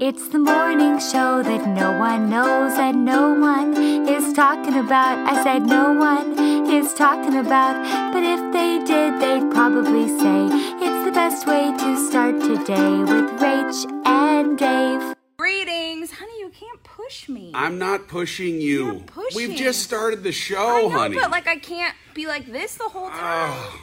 It's the morning show that no one knows and no one is talking about. I said no one is talking about, but if they did, they'd probably say it's the best way to start today with Rach and Dave. Greetings, honey. You can't push me. I'm not pushing you. You're pushing. We've just started the I show, know, honey. but like I can't be like this the whole time. Oh,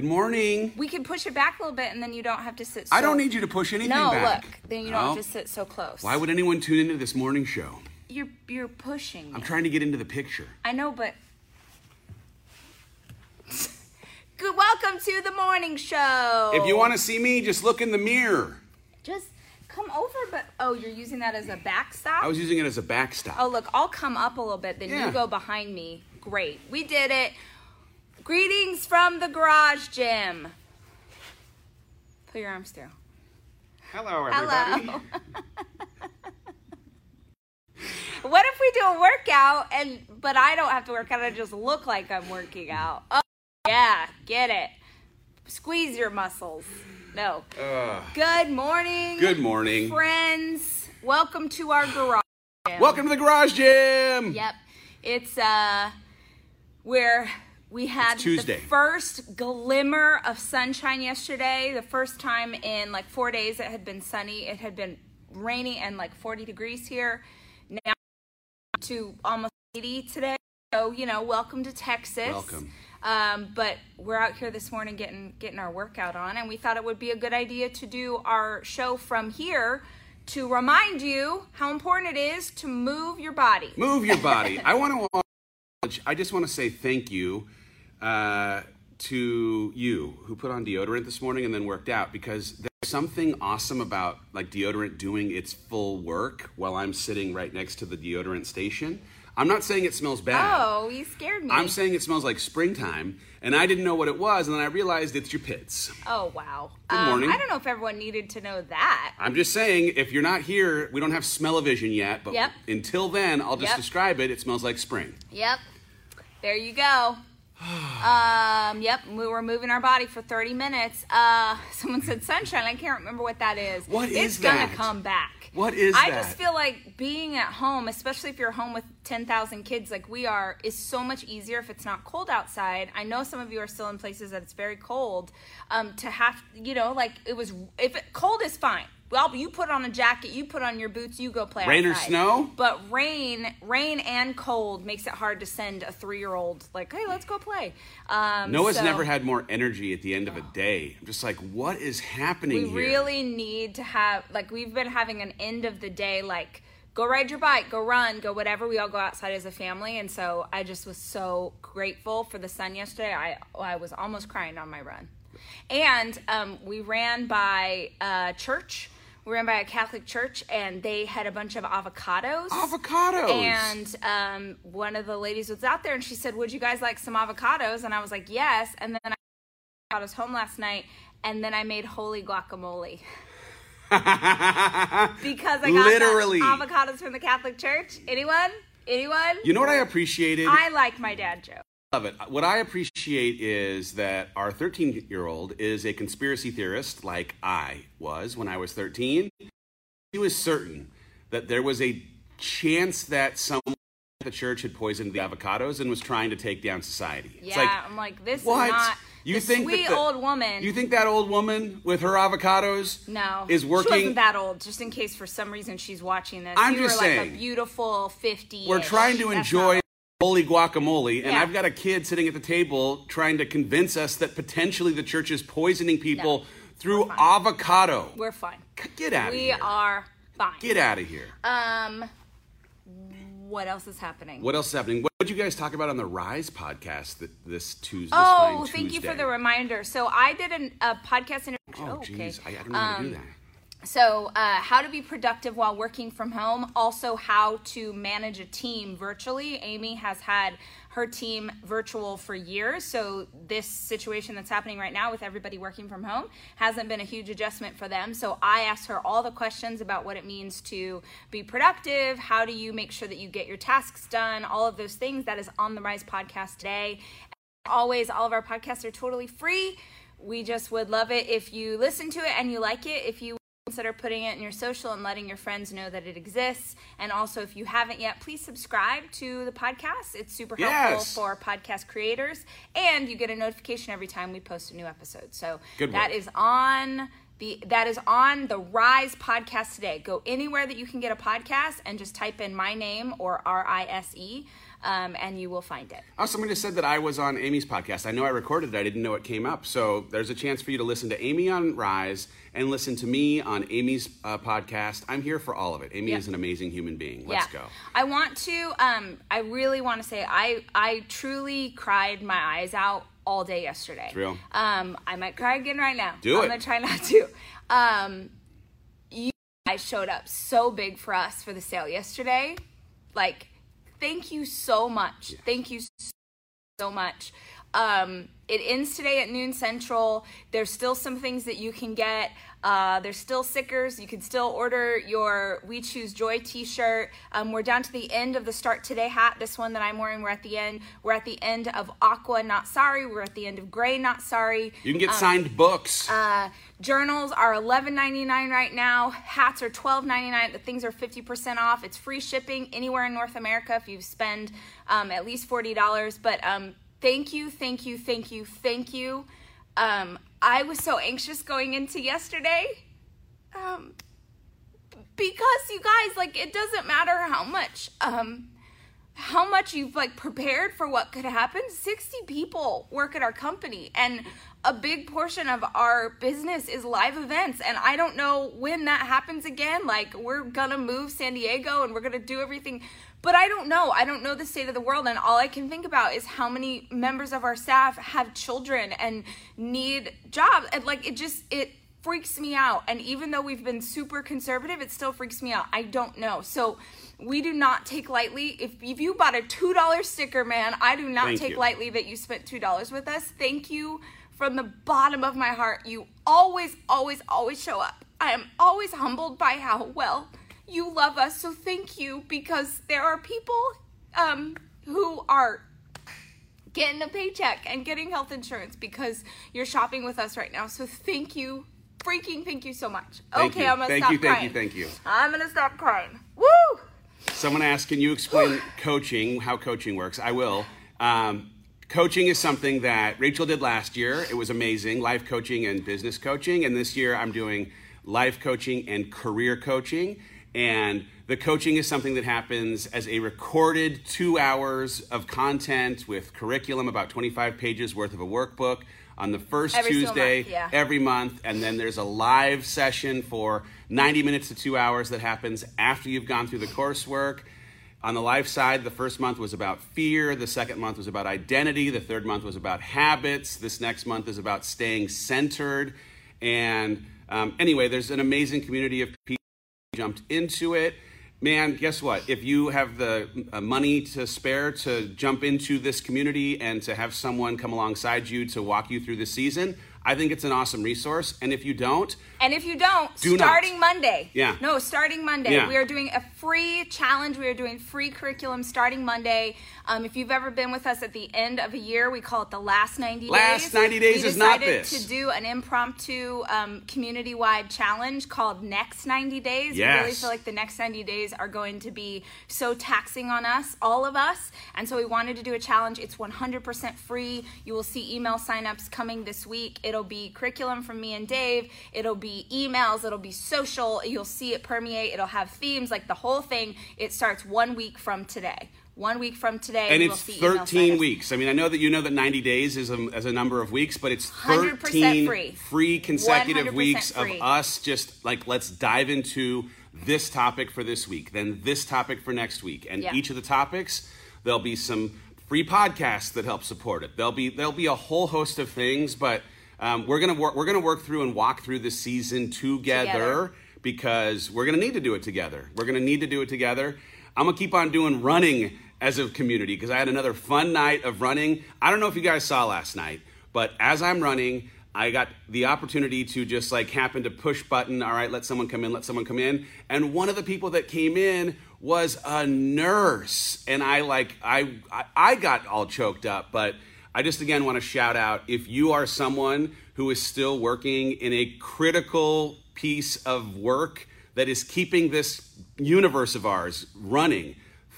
good morning. we can push it back a little bit, and then you don't have to sit. So, I don't need you to push anything No, back. look. Then you don't No? have to sit so close. Why would anyone tune into this morning show? you're you're pushing? I'm me. trying to get into the picture. I know, but. Good. Welcome to the morning show. If you want to see me, just look in the mirror. just come over, but oh, you're using that as a backstop. I was using it as a backstop. Oh, look, I'll come up a little bit, then Yeah. you go behind me. Great. We did it. Greetings from the garage gym. Put your arms through. Hello, everybody. Hello. what if we do a workout and but I don't have to work out, I just look like I'm working out. Oh yeah, get it. Squeeze your muscles. No. Ugh. Good morning. Good morning. Friends. Welcome to our garage. gym. Welcome to the garage gym. Yep. It's uh where we had It's Tuesday. the first glimmer of sunshine yesterday. The first time in like four days it had been sunny. It had been rainy and like 40 degrees here. Now to almost 80 today. So, you know, welcome to Texas. Welcome. Um, but we're out here this morning getting getting our workout on, and we thought it would be a good idea to do our show from here to remind you how important it is to move your body. Move your body. I want to. I just want to say thank you uh, to you who put on deodorant this morning and then worked out because there's something awesome about like deodorant doing its full work while I'm sitting right next to the deodorant station. I'm not saying it smells bad. Oh, you scared me. I'm saying it smells like springtime, and I didn't know what it was, and then I realized it's your pits. Oh wow. Good morning. I don't know if everyone needed to know that. I'm just saying, if you're not here, we don't have smell-o-vision yet, but Yep. until then, I'll just Yep. describe it. It smells like spring. Yep. There you go. um, yep, we were moving our body for 30 minutes. Uh, someone said sunshine. I can't remember what that is. What it's is gonna come back. What is I that? just feel like being at home, especially if you're home with 10,000 kids like we are, is so much easier if it's not cold outside. I know some of you are still in places that it's very cold. Um, to have, you know, like it was, if it, cold is fine. Well, you put on a jacket, you put on your boots, you go play Rain or snow? But rain, rain and cold makes it hard to send a three-year-old like, hey, let's go play. Um, Noah's so never had more energy at the end of a day. I'm just like, what is happening We here? really need to have like we've been having an end of the day like go ride your bike, go run, go whatever. We all go outside as a family, and so I just was so grateful for the sun yesterday. I I was almost crying on my run, and um, we ran by uh, church. We ran by a Catholic church, and they had a bunch of avocados. Avocados. And um, one of the ladies was out there, and she said, "Would you guys like some avocados?" And I was like, "Yes." And then I got avocados home last night, and then I made holy guacamole because I got Literally. avocados from the Catholic Church. Anyone? Anyone? you know what I appreciated? I like my dad joke. Love it. What I appreciate is that our 13 year old is a conspiracy theorist like I was when I was 13. He was certain that there was a chance that someone at the church had poisoned the avocados and was trying to take down society. Yeah, It's like, I'm like this what? is not You the think sweet the- old woman. you think that old woman with her avocados no, is working. She wasn't that old. Just in case for some reason she's watching this. I'm you just were like saying. a beautiful fifty. We're trying to enjoy holy guacamole, and Yeah. I've got a kid sitting at the table trying to convince us that potentially the church is poisoning people No. through We're avocado. We're fine. Get out of here. We are fine. Get out of here. Um, what else is happening? What else is happening? What did you guys talk about on the Rise podcast th- this Tuesday? Oh, thank you for the reminder. So I did an, a podcast interview. Oh, okay. jeez. I, I don't know how to do Um, that. So, uh, how to be productive while working from home. Also, how to manage a team virtually. Amy has had her team virtual for years. So, this situation that's happening right now with everybody working from home hasn't been a huge adjustment for them. So, I asked her all the questions about what it means to be productive. How do you make sure that you get your tasks done? All of those things. That is on the Rise podcast today. Always, all of our podcasts are totally free. We just would love it if you listen to it and you like it. If you consider putting it in your social and letting your friends know that it exists. And also, if you haven't yet, please subscribe to the podcast. It's super helpful Yes. for podcast creators, and you get a notification every time we post a new episode. So Good that work. is on the that is on the Rise podcast today. Go anywhere that you can get a podcast and just type in my name or R I S E, um, and you will find it. Oh, someone just said that I was on Amy's podcast. I know I recorded it. I didn't know it came up. So there's a chance for you to listen to Amy on Rise and listen to me on Amy's uh, podcast. I'm here for all of it. Amy Yeah. is an amazing human being. Let's yeah. go. I want to. Um, I really want to say I I truly cried my eyes out all day yesterday. It's real. Um, I might cry again right now. Do I'm it. gonna try not to. Um, you guys showed up so big for us for the sale yesterday. Like, thank you so much. Thank you so much. Um, it ends today at noon central. There's still some things that you can get. Uh, there's still stickers. You can still order your We Choose Joy T-shirt. Um, we're down to the end of the Start Today hat. This one that I'm wearing. We're at the end. We're at the end of Aqua, not sorry. We're at the end of Gray, not sorry. You can get signed books. Uh, journals are $11.99 right now. Hats are $12.99. The things are 50% off. It's free shipping anywhere in North America if you spend um, at least $40. But um, thank you, thank you, thank you, thank you. Um, I was so anxious going into yesterday. Um, because you guys, like, it doesn't matter how much. Um, how much you've like prepared for what could happen 60 people work at our company and a big portion of our business is live events and i don't know when that happens again like we're gonna move san diego and we're gonna do everything but i don't know i don't know the state of the world and all i can think about is how many members of our staff have children and need jobs and like it just it freaks me out. And even though we've been super conservative, it still freaks me out. I don't know. So we do not take lightly. If, if you bought a $2 sticker, man, I do not Thank take you. lightly that you spent $2 with us. Thank you from the bottom of my heart. You always, always, always show up. I am always humbled by how well you love us. So thank you because there are people um, who are getting a paycheck and getting health insurance because you're shopping with us right now. So thank you, freaking thank you so much. Thank okay, you. I'm gonna stop crying. Thank stop you, thank you, thank you. I'm gonna stop crying. Woo! Someone asked, "Can you explain coaching? How coaching works?" I will. Um, coaching is something that Rachel did last year. It was amazing, life coaching and business coaching. And this year, I'm doing life coaching and career coaching. And the coaching is something that happens as a recorded two hours of content with curriculum, about 25 pages worth of a workbook on the first Every Tuesday month, yeah. every month. And then there's a live session for 90 minutes to two hours that happens after you've gone through the coursework. On the life side the first month was about fear the second month was about identity the third month was about habits this next month is about staying centered. And um, anyway there's an amazing community of people jumped into it. Man guess what? If you have the uh, money to spare to jump into this community and to have someone come alongside you to walk you through the season i think it's an awesome resource and if you don't And if you don't, Do not. starting Monday. Yeah. No, starting Monday. Yeah. We are doing a free challenge. We are doing free curriculum starting Monday. Um, if you've ever been with us at the end of a year, we call it the last 90 days. Last 90 days we is not decided this. to do an impromptu um, community wide challenge called Next 90 Days. We really feel like the next 90 days are going to be so taxing on us, all of us. And so we wanted to do a challenge. It's 100% free. You will see email signups coming this week. It'll be curriculum from me and Dave. It'll be emails. It'll be social. You'll see it permeate. It'll have themes, like the whole thing. It starts one week from today. One week from today. and it's see 13 weeks. I mean, I know that you know that 90 days is a, as a number of weeks, but it's 13 free. free consecutive weeks free. of us just like let's dive into this topic for this week, then this topic for next week, and Yeah. each of the topics there'll be some free podcasts that help support it. There'll be there'll be a whole host of things, but um, we're gonna work we're gonna work through and walk through the season together Together. because we're going to need to do it together. We're going to need to do it together. I'm going to keep on doing running as a community because I had another fun night of running. I don't know if you guys saw last night, but as I'm running, I got the opportunity to just like happen to push button, all right, let someone come in, let someone come in. And one of the people that came in was a nurse. And I like I I, I got all choked up, but I just again want to shout out if you are someone who is still working in a critical piece of work that is keeping this universe of ours running.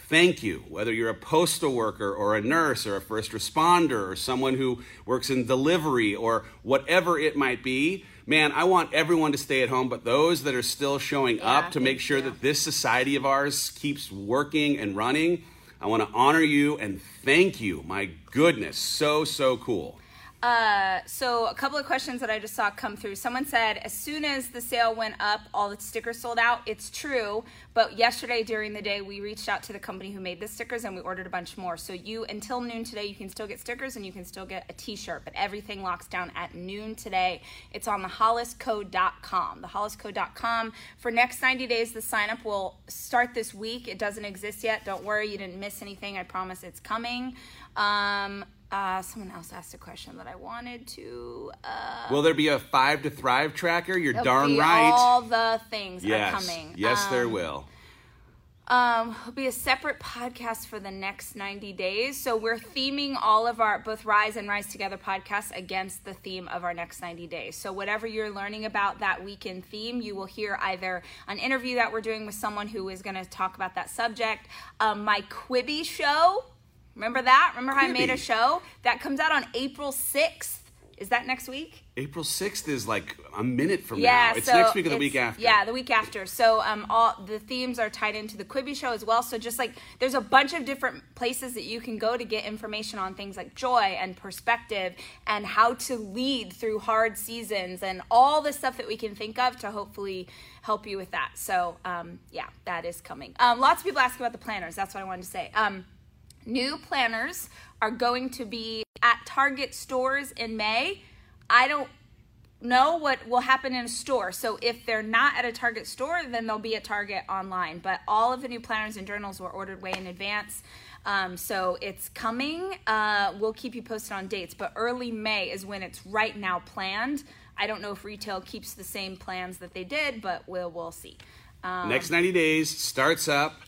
Thank you. Whether you're a postal worker or a nurse or a first responder or someone who works in delivery or whatever it might be, man, I want everyone to stay at home, but those that are still showing Yeah, up to make sure that this society of ours keeps working and running, I want to honor you and thank you. My goodness, so, so cool. Uh, so a couple of questions that I just saw come through. Someone said, as soon as the sale went up, all the stickers sold out. It's true, but yesterday during the day, we reached out to the company who made the stickers and we ordered a bunch more. So you, until noon today, you can still get stickers and you can still get a T-shirt. But everything locks down at noon today. It's on the hollisco.com. The hollisco.com for next 90 days. The sign up will start this week. It doesn't exist yet. Don't worry, you didn't miss anything. I promise it's coming. Um, uh, someone else asked a question that I wanted to. Uh, Will there be a five to thrive tracker? You're darn right. All the things yes. are coming. Yes, there Um, will. Um, it'll be a separate podcast for the next 90 days. So we're theming all of our both Rise and Rise Together podcasts against the theme of our next 90 days. So whatever you're learning about that weekend theme, you will hear either an interview that we're doing with someone who is going to talk about that subject, um, my Quibi show. Remember that? Remember how I made a show that comes out on April 6th? Is that next week? April 6th is like a minute from Yeah, now. It's so next week or the week after. Yeah, the week after. So um, all the themes are tied into the Quibi show as well. So just like there's a bunch of different places that you can go to get information on things like joy and perspective and how to lead through hard seasons and all the stuff that we can think of to hopefully help you with that. So um, yeah, that is coming. Um, lots of people ask about the planners. That's what I wanted to say. Um, new planners are going to be at Target stores in May. I don't know what will happen in a store. So if they're not at a Target store, then they'll be at Target online. But all of the new planners and journals were ordered way in advance. Um, so it's coming. Uh, we'll keep you posted on dates, but early May is when it's right now planned. I don't know if retail keeps the same plans that they did, but we'll we'll see. Um, Next 90 days starts up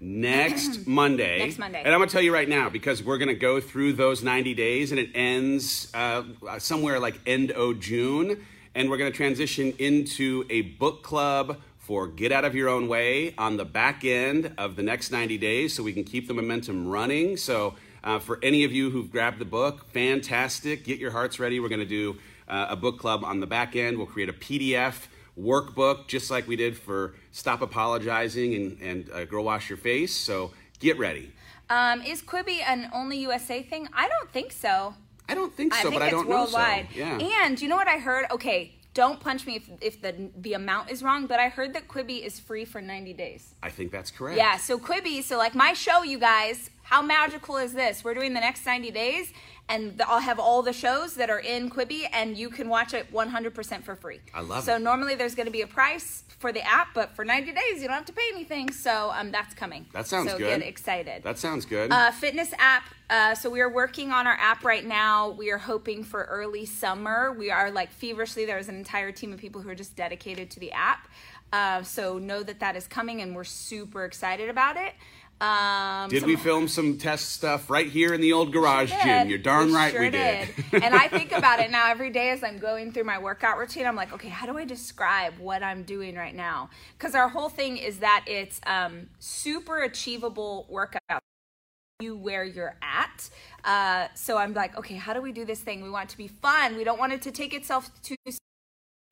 next Monday. Next Monday. And I'm going to tell you right now because we're going to go through those 90 days and it ends uh, somewhere like end of June. And we're going to transition into a book club for Get Out of Your Own Way on the back end of the next 90 days so we can keep the momentum running. So, uh, for any of you who've grabbed the book, fantastic. Get your hearts ready. We're going to do uh, a book club on the back end. We'll create a PDF workbook just like we did for Stop Apologizing and, and uh, Girl Wash Your Face. So, get ready. Um, is Quibi an only USA thing? I don't think so. I don't think so, I think but I it's don't worldwide. know so. Yeah. And you know what I heard? Okay, don't punch me if, if the the amount is wrong, but I heard that Quibi is free for 90 days. I think that's correct. Yeah, so Quibi, so like my show, you guys, how magical is this? We're doing the next 90 days, and I'll have all the shows that are in Quibi, and you can watch it 100% for free. I love so it. So normally there's going to be a price for the app, but for 90 days, you don't have to pay anything. So um, that's coming. That sounds so good. get excited. That sounds good. Uh, fitness app. Uh, so we are working on our app right now. We are hoping for early summer. We are like feverishly. There's an entire team of people who are just dedicated to the app. Uh, so know that that is coming, and we're super excited about it. Um, did we film some test stuff right here in the old garage did. gym? You're darn We right sure we did. and I think about it now every day as I'm going through my workout routine. I'm like, okay, how do I describe what I'm doing right now? Because our whole thing is that it's um, super achievable workout. You where you're at. Uh, so I'm like, okay, how do we do this thing? We want it to be fun. We don't want it to take itself too. Seriously.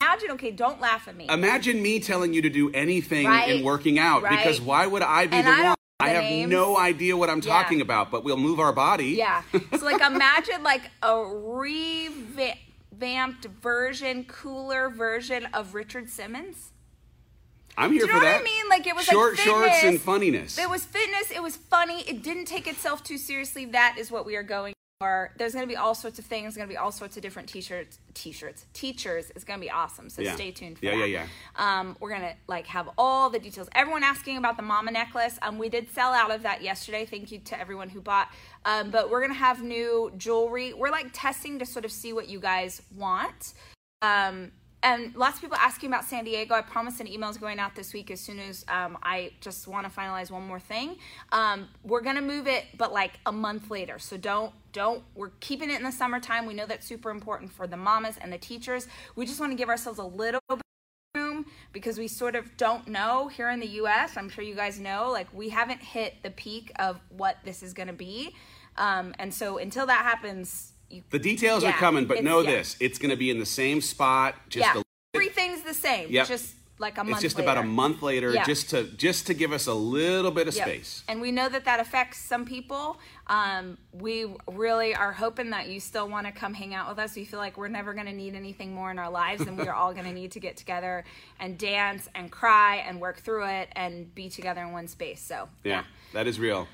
Imagine, okay, don't laugh at me. Imagine me telling you to do anything Right, in working out right. because why would I be And the I one? I have names. no idea what I'm Yeah. talking about, but we'll move our body. Yeah. So like imagine like a revamped version, cooler version of Richard Simmons. I'm here Do you for know that. what I mean? Like it was short like shorts and funniness. It was fitness. It was funny. It didn't take itself too seriously. That is what we are going for. There's going to be all sorts of things. There's going to be all sorts of different t-shirts. T-shirts. Teachers. It's going to be awesome. So Yeah. stay tuned for Yeah, that. yeah, Um, we're going to like have all the details. Everyone asking about the mama necklace. Um, we did sell out of that yesterday. Thank you to everyone who bought. Um, but we're going to have new jewelry. We're like testing to sort of see what you guys want. Um, and lots of people asking about San Diego. I promise an email is going out this week as soon as um, I just want to finalize one more thing. Um, we're gonna move it, but like a month later. So don't don't. We're keeping it in the summertime. We know that's super important for the mamas and the teachers. We just want to give ourselves a little bit of room because we sort of don't know here in the US. I'm sure you guys know, like, we haven't hit the peak of what this is to be. Um, and so until that happens, you, The details Yeah, are coming, but know yeah. this: it's going to be in the same spot. Just yeah, a, everything's the same. Yep. Just like a month it's just later. about a month later, Yeah. just to just to give us a little bit of Yep. space. And we know that that affects some people. Um, we really are hoping that you still want to come hang out with us. We feel like we're never going to need anything more in our lives, and we're all going to need to get together and dance and cry and work through it and be together in one space. So Yeah, that is real.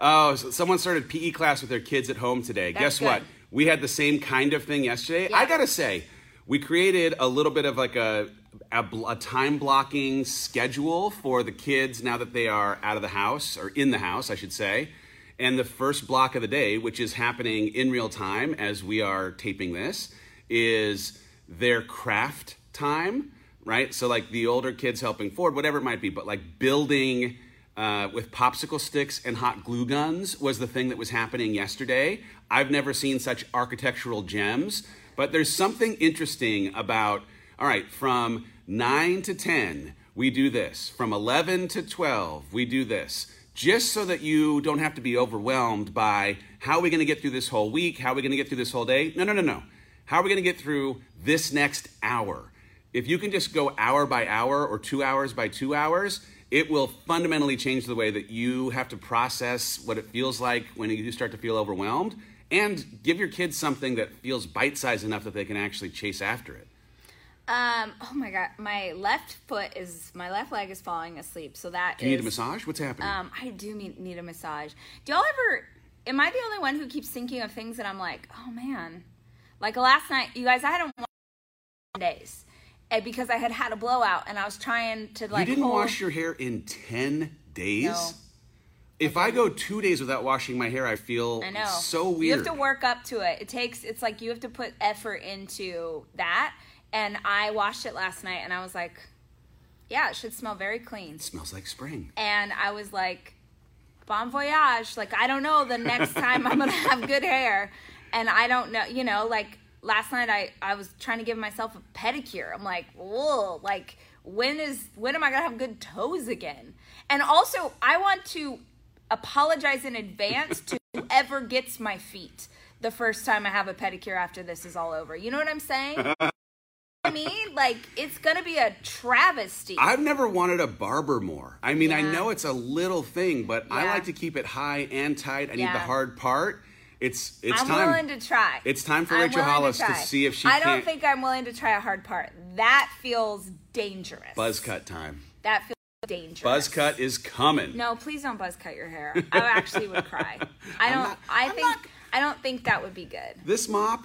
Oh, so someone started PE class with their kids at home today. That's Guess good. what? We had the same kind of thing yesterday. Yeah. I gotta say, we created a little bit of like a, a a time blocking schedule for the kids now that they are out of the house or in the house, I should say. And the first block of the day, which is happening in real time as we are taping this, is their craft time, right? So, like the older kids helping Ford, whatever it might be, but like building uh, with popsicle sticks and hot glue guns was the thing that was happening yesterday. I've never seen such architectural gems, but there's something interesting about, all right, from 9 to 10, we do this. From 11 to 12, we do this. Just so that you don't have to be overwhelmed by how are we going to get through this whole week? How are we going to get through this whole day? No, no, no, no. How are we going to get through this next hour? If you can just go hour by hour or two hours by two hours, it will fundamentally change the way that you have to process what it feels like when you start to feel overwhelmed and give your kids something that feels bite sized enough that they can actually chase after it. Um, oh my god, my left foot is my left leg is falling asleep. So that Do you need a massage? What's happening? Um, I do need, need a massage. Do y'all ever? Am I the only one who keeps thinking of things that I'm like, oh man, like last night, you guys, I had a days, and because I had had a blowout, and I was trying to like. you didn't hold- wash your hair in 10 days? No. If I go two days without washing my hair, I feel I know. so weird. You have to work up to it. It takes. It's like you have to put effort into that. And I washed it last night, and I was like, yeah, it should smell very clean. It smells like spring. and I was like, bon voyage. Like, I don't know the next time I'm gonna have good hair. And I don't know, you know, like last night I, I was trying to give myself a pedicure. I'm like, whoa, like when is when am I gonna have good toes again? And also I want to apologize in advance to whoever gets my feet the first time I have a pedicure after this is all over. You know what I'm saying? I mean, like it's gonna be a travesty. I've never wanted a barber more. I mean, I know it's a little thing, but I like to keep it high and tight. I need the hard part. It's it's I'm time. willing to try. It's time for I'm Rachel Hollis to try. see if she I don't think I'm willing to try a hard part. That feels dangerous. Buzz cut time. That feels dangerous. Buzz cut is coming. No, please don't buzz cut your hair. I actually would cry. I don't. not- I I'm think. not- I don't think that would be good. This mop?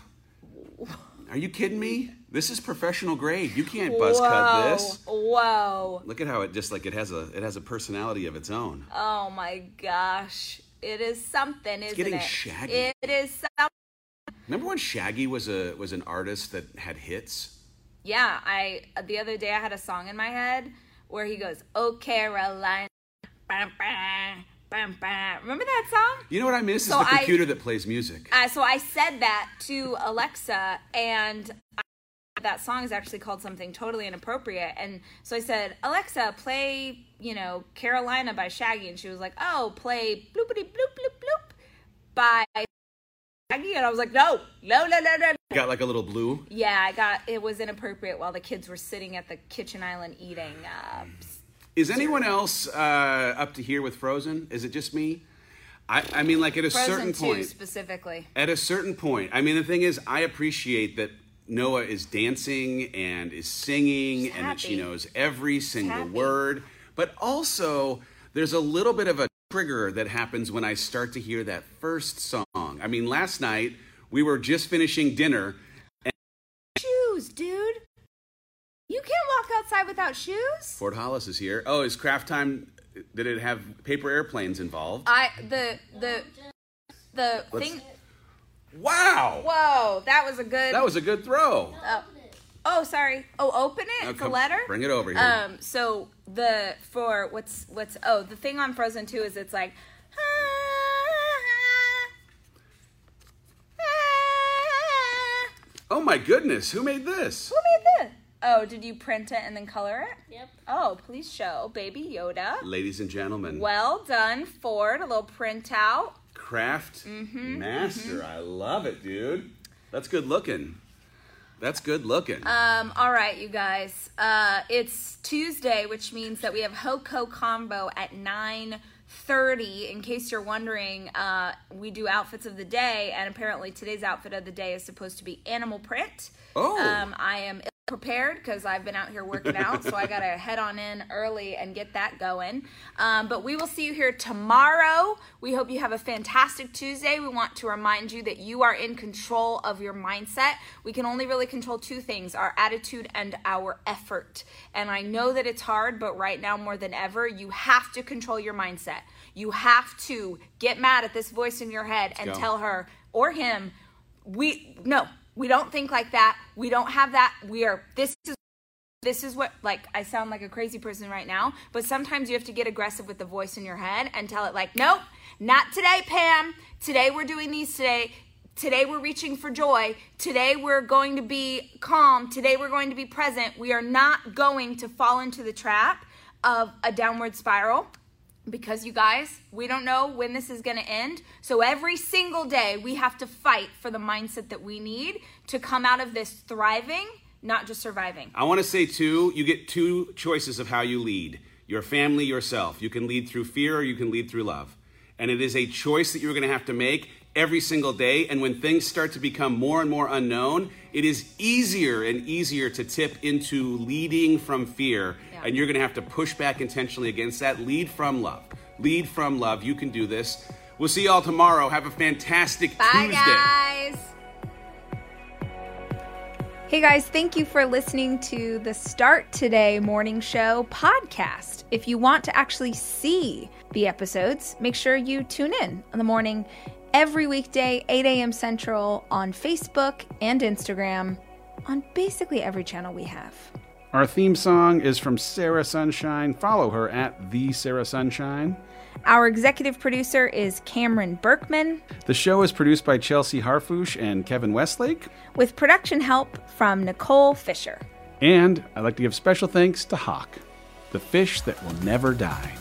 Are you kidding me? This is professional grade. You can't buzz cut this. Whoa. Look at how it just like it has a it has a personality of its own. Oh my gosh. It is something, isn't getting it? shaggy. It is something. Remember when Shaggy was a was an artist that had hits? Yeah, I the other day I had a song in my head where he goes, "Oh Caroline." Bam, bam, bam, bam. Remember that song? You know what I miss So is the I- computer that plays music. Uh, so I said that to Alexa, and I, that song is actually called something totally inappropriate. And so I said, Alexa, play, you know, Carolina by Shaggy, and she was like, Oh, play bloopity bloop bloop bloop by Shaggy, and I was like, No, no, no, no, no. Got like a little blue. Yeah, I got it was inappropriate while the kids were sitting at the kitchen island eating. Uh, Is anyone else uh, up to here with Frozen? Is it just me? I, I mean, like at a Frozen certain point. specifically. At a certain point, I mean, the thing is, I appreciate that Noah is dancing and is singing and that she knows every single word. But also, there's a little bit of a trigger that happens when I start to hear that first song. I mean, last night we were just finishing dinner. And- Shoes, dude. You can't walk outside without shoes. Ford Hollis is here. Oh, is craft time? Did it have paper airplanes involved? I the the the Let's- thing. Wow, Whoa, that was a good. that was a good throw. Oh, oh, sorry. Oh, open it. It's a letter. Bring it over here. Um. So the for what's what's oh the thing on Frozen Two is it's like. oh my goodness, who made this? Who made this? Oh, did you print it and then color it? Yep. Oh, please show Baby Yoda. Ladies and gentlemen, Well done, Ford. A little printout. Craft Mm-hmm, master. I love it, dude. That's good looking. That's good looking. Um, all right, you guys. Uh, it's Tuesday, which means that we have Hoko combo at nine thirty. In case you're wondering, uh, we do outfits of the day, and apparently today's outfit of the day is supposed to be animal print. Oh. Um, I am prepared because I've been out here working out, so I gotta head on in early and get that going. Um, but we will see you here tomorrow. We hope you have a fantastic Tuesday. We want to remind you that you are in control of your mindset. We can only really control two things our attitude and our effort. And I know that it's hard, but right now more than ever, you have to control your mindset. You have to get mad at this voice in your head and go. tell her or him, we, no, we don't think like that. We don't have that. We are, this is this is what like I sound like a crazy person right now, but sometimes you have to get aggressive with the voice in your head and tell it like, "Nope, not today, Pam. Today we're doing these today. Today we're reaching for joy. Today we're going to be calm. Today we're going to be present. We are not going to fall into the trap of a downward spiral." Because you guys, we don't know when this is going to end. So every single day, we have to fight for the mindset that we need to come out of this thriving, not just surviving. I want to say too, you get two choices of how you lead your family, yourself. You can lead through fear or you can lead through love. And it is a choice that you're going to have to make every single day. And when things start to become more and more unknown, it is easier and easier to tip into leading from fear. Yeah. And you're going to have to push back intentionally against that. Lead from love. Lead from love. You can do this. We'll see y'all tomorrow. Have a fantastic Bye, Tuesday. guys. Hey guys, thank you for listening to the Start Today Morning Show podcast. If you want to actually see the episodes, make sure you tune in in the morning every weekday, 8 a.m. Central on Facebook and Instagram on basically every channel we have. Our theme song is from Sarah Sunshine. Follow her at the Sarah Sunshine. Our executive producer is Cameron Berkman, The show is produced by Chelsea Harfouche and Kevin Westlake. with production help from Nicole Fisher. And I'd like to give special thanks to Hawk, the fish that will never die.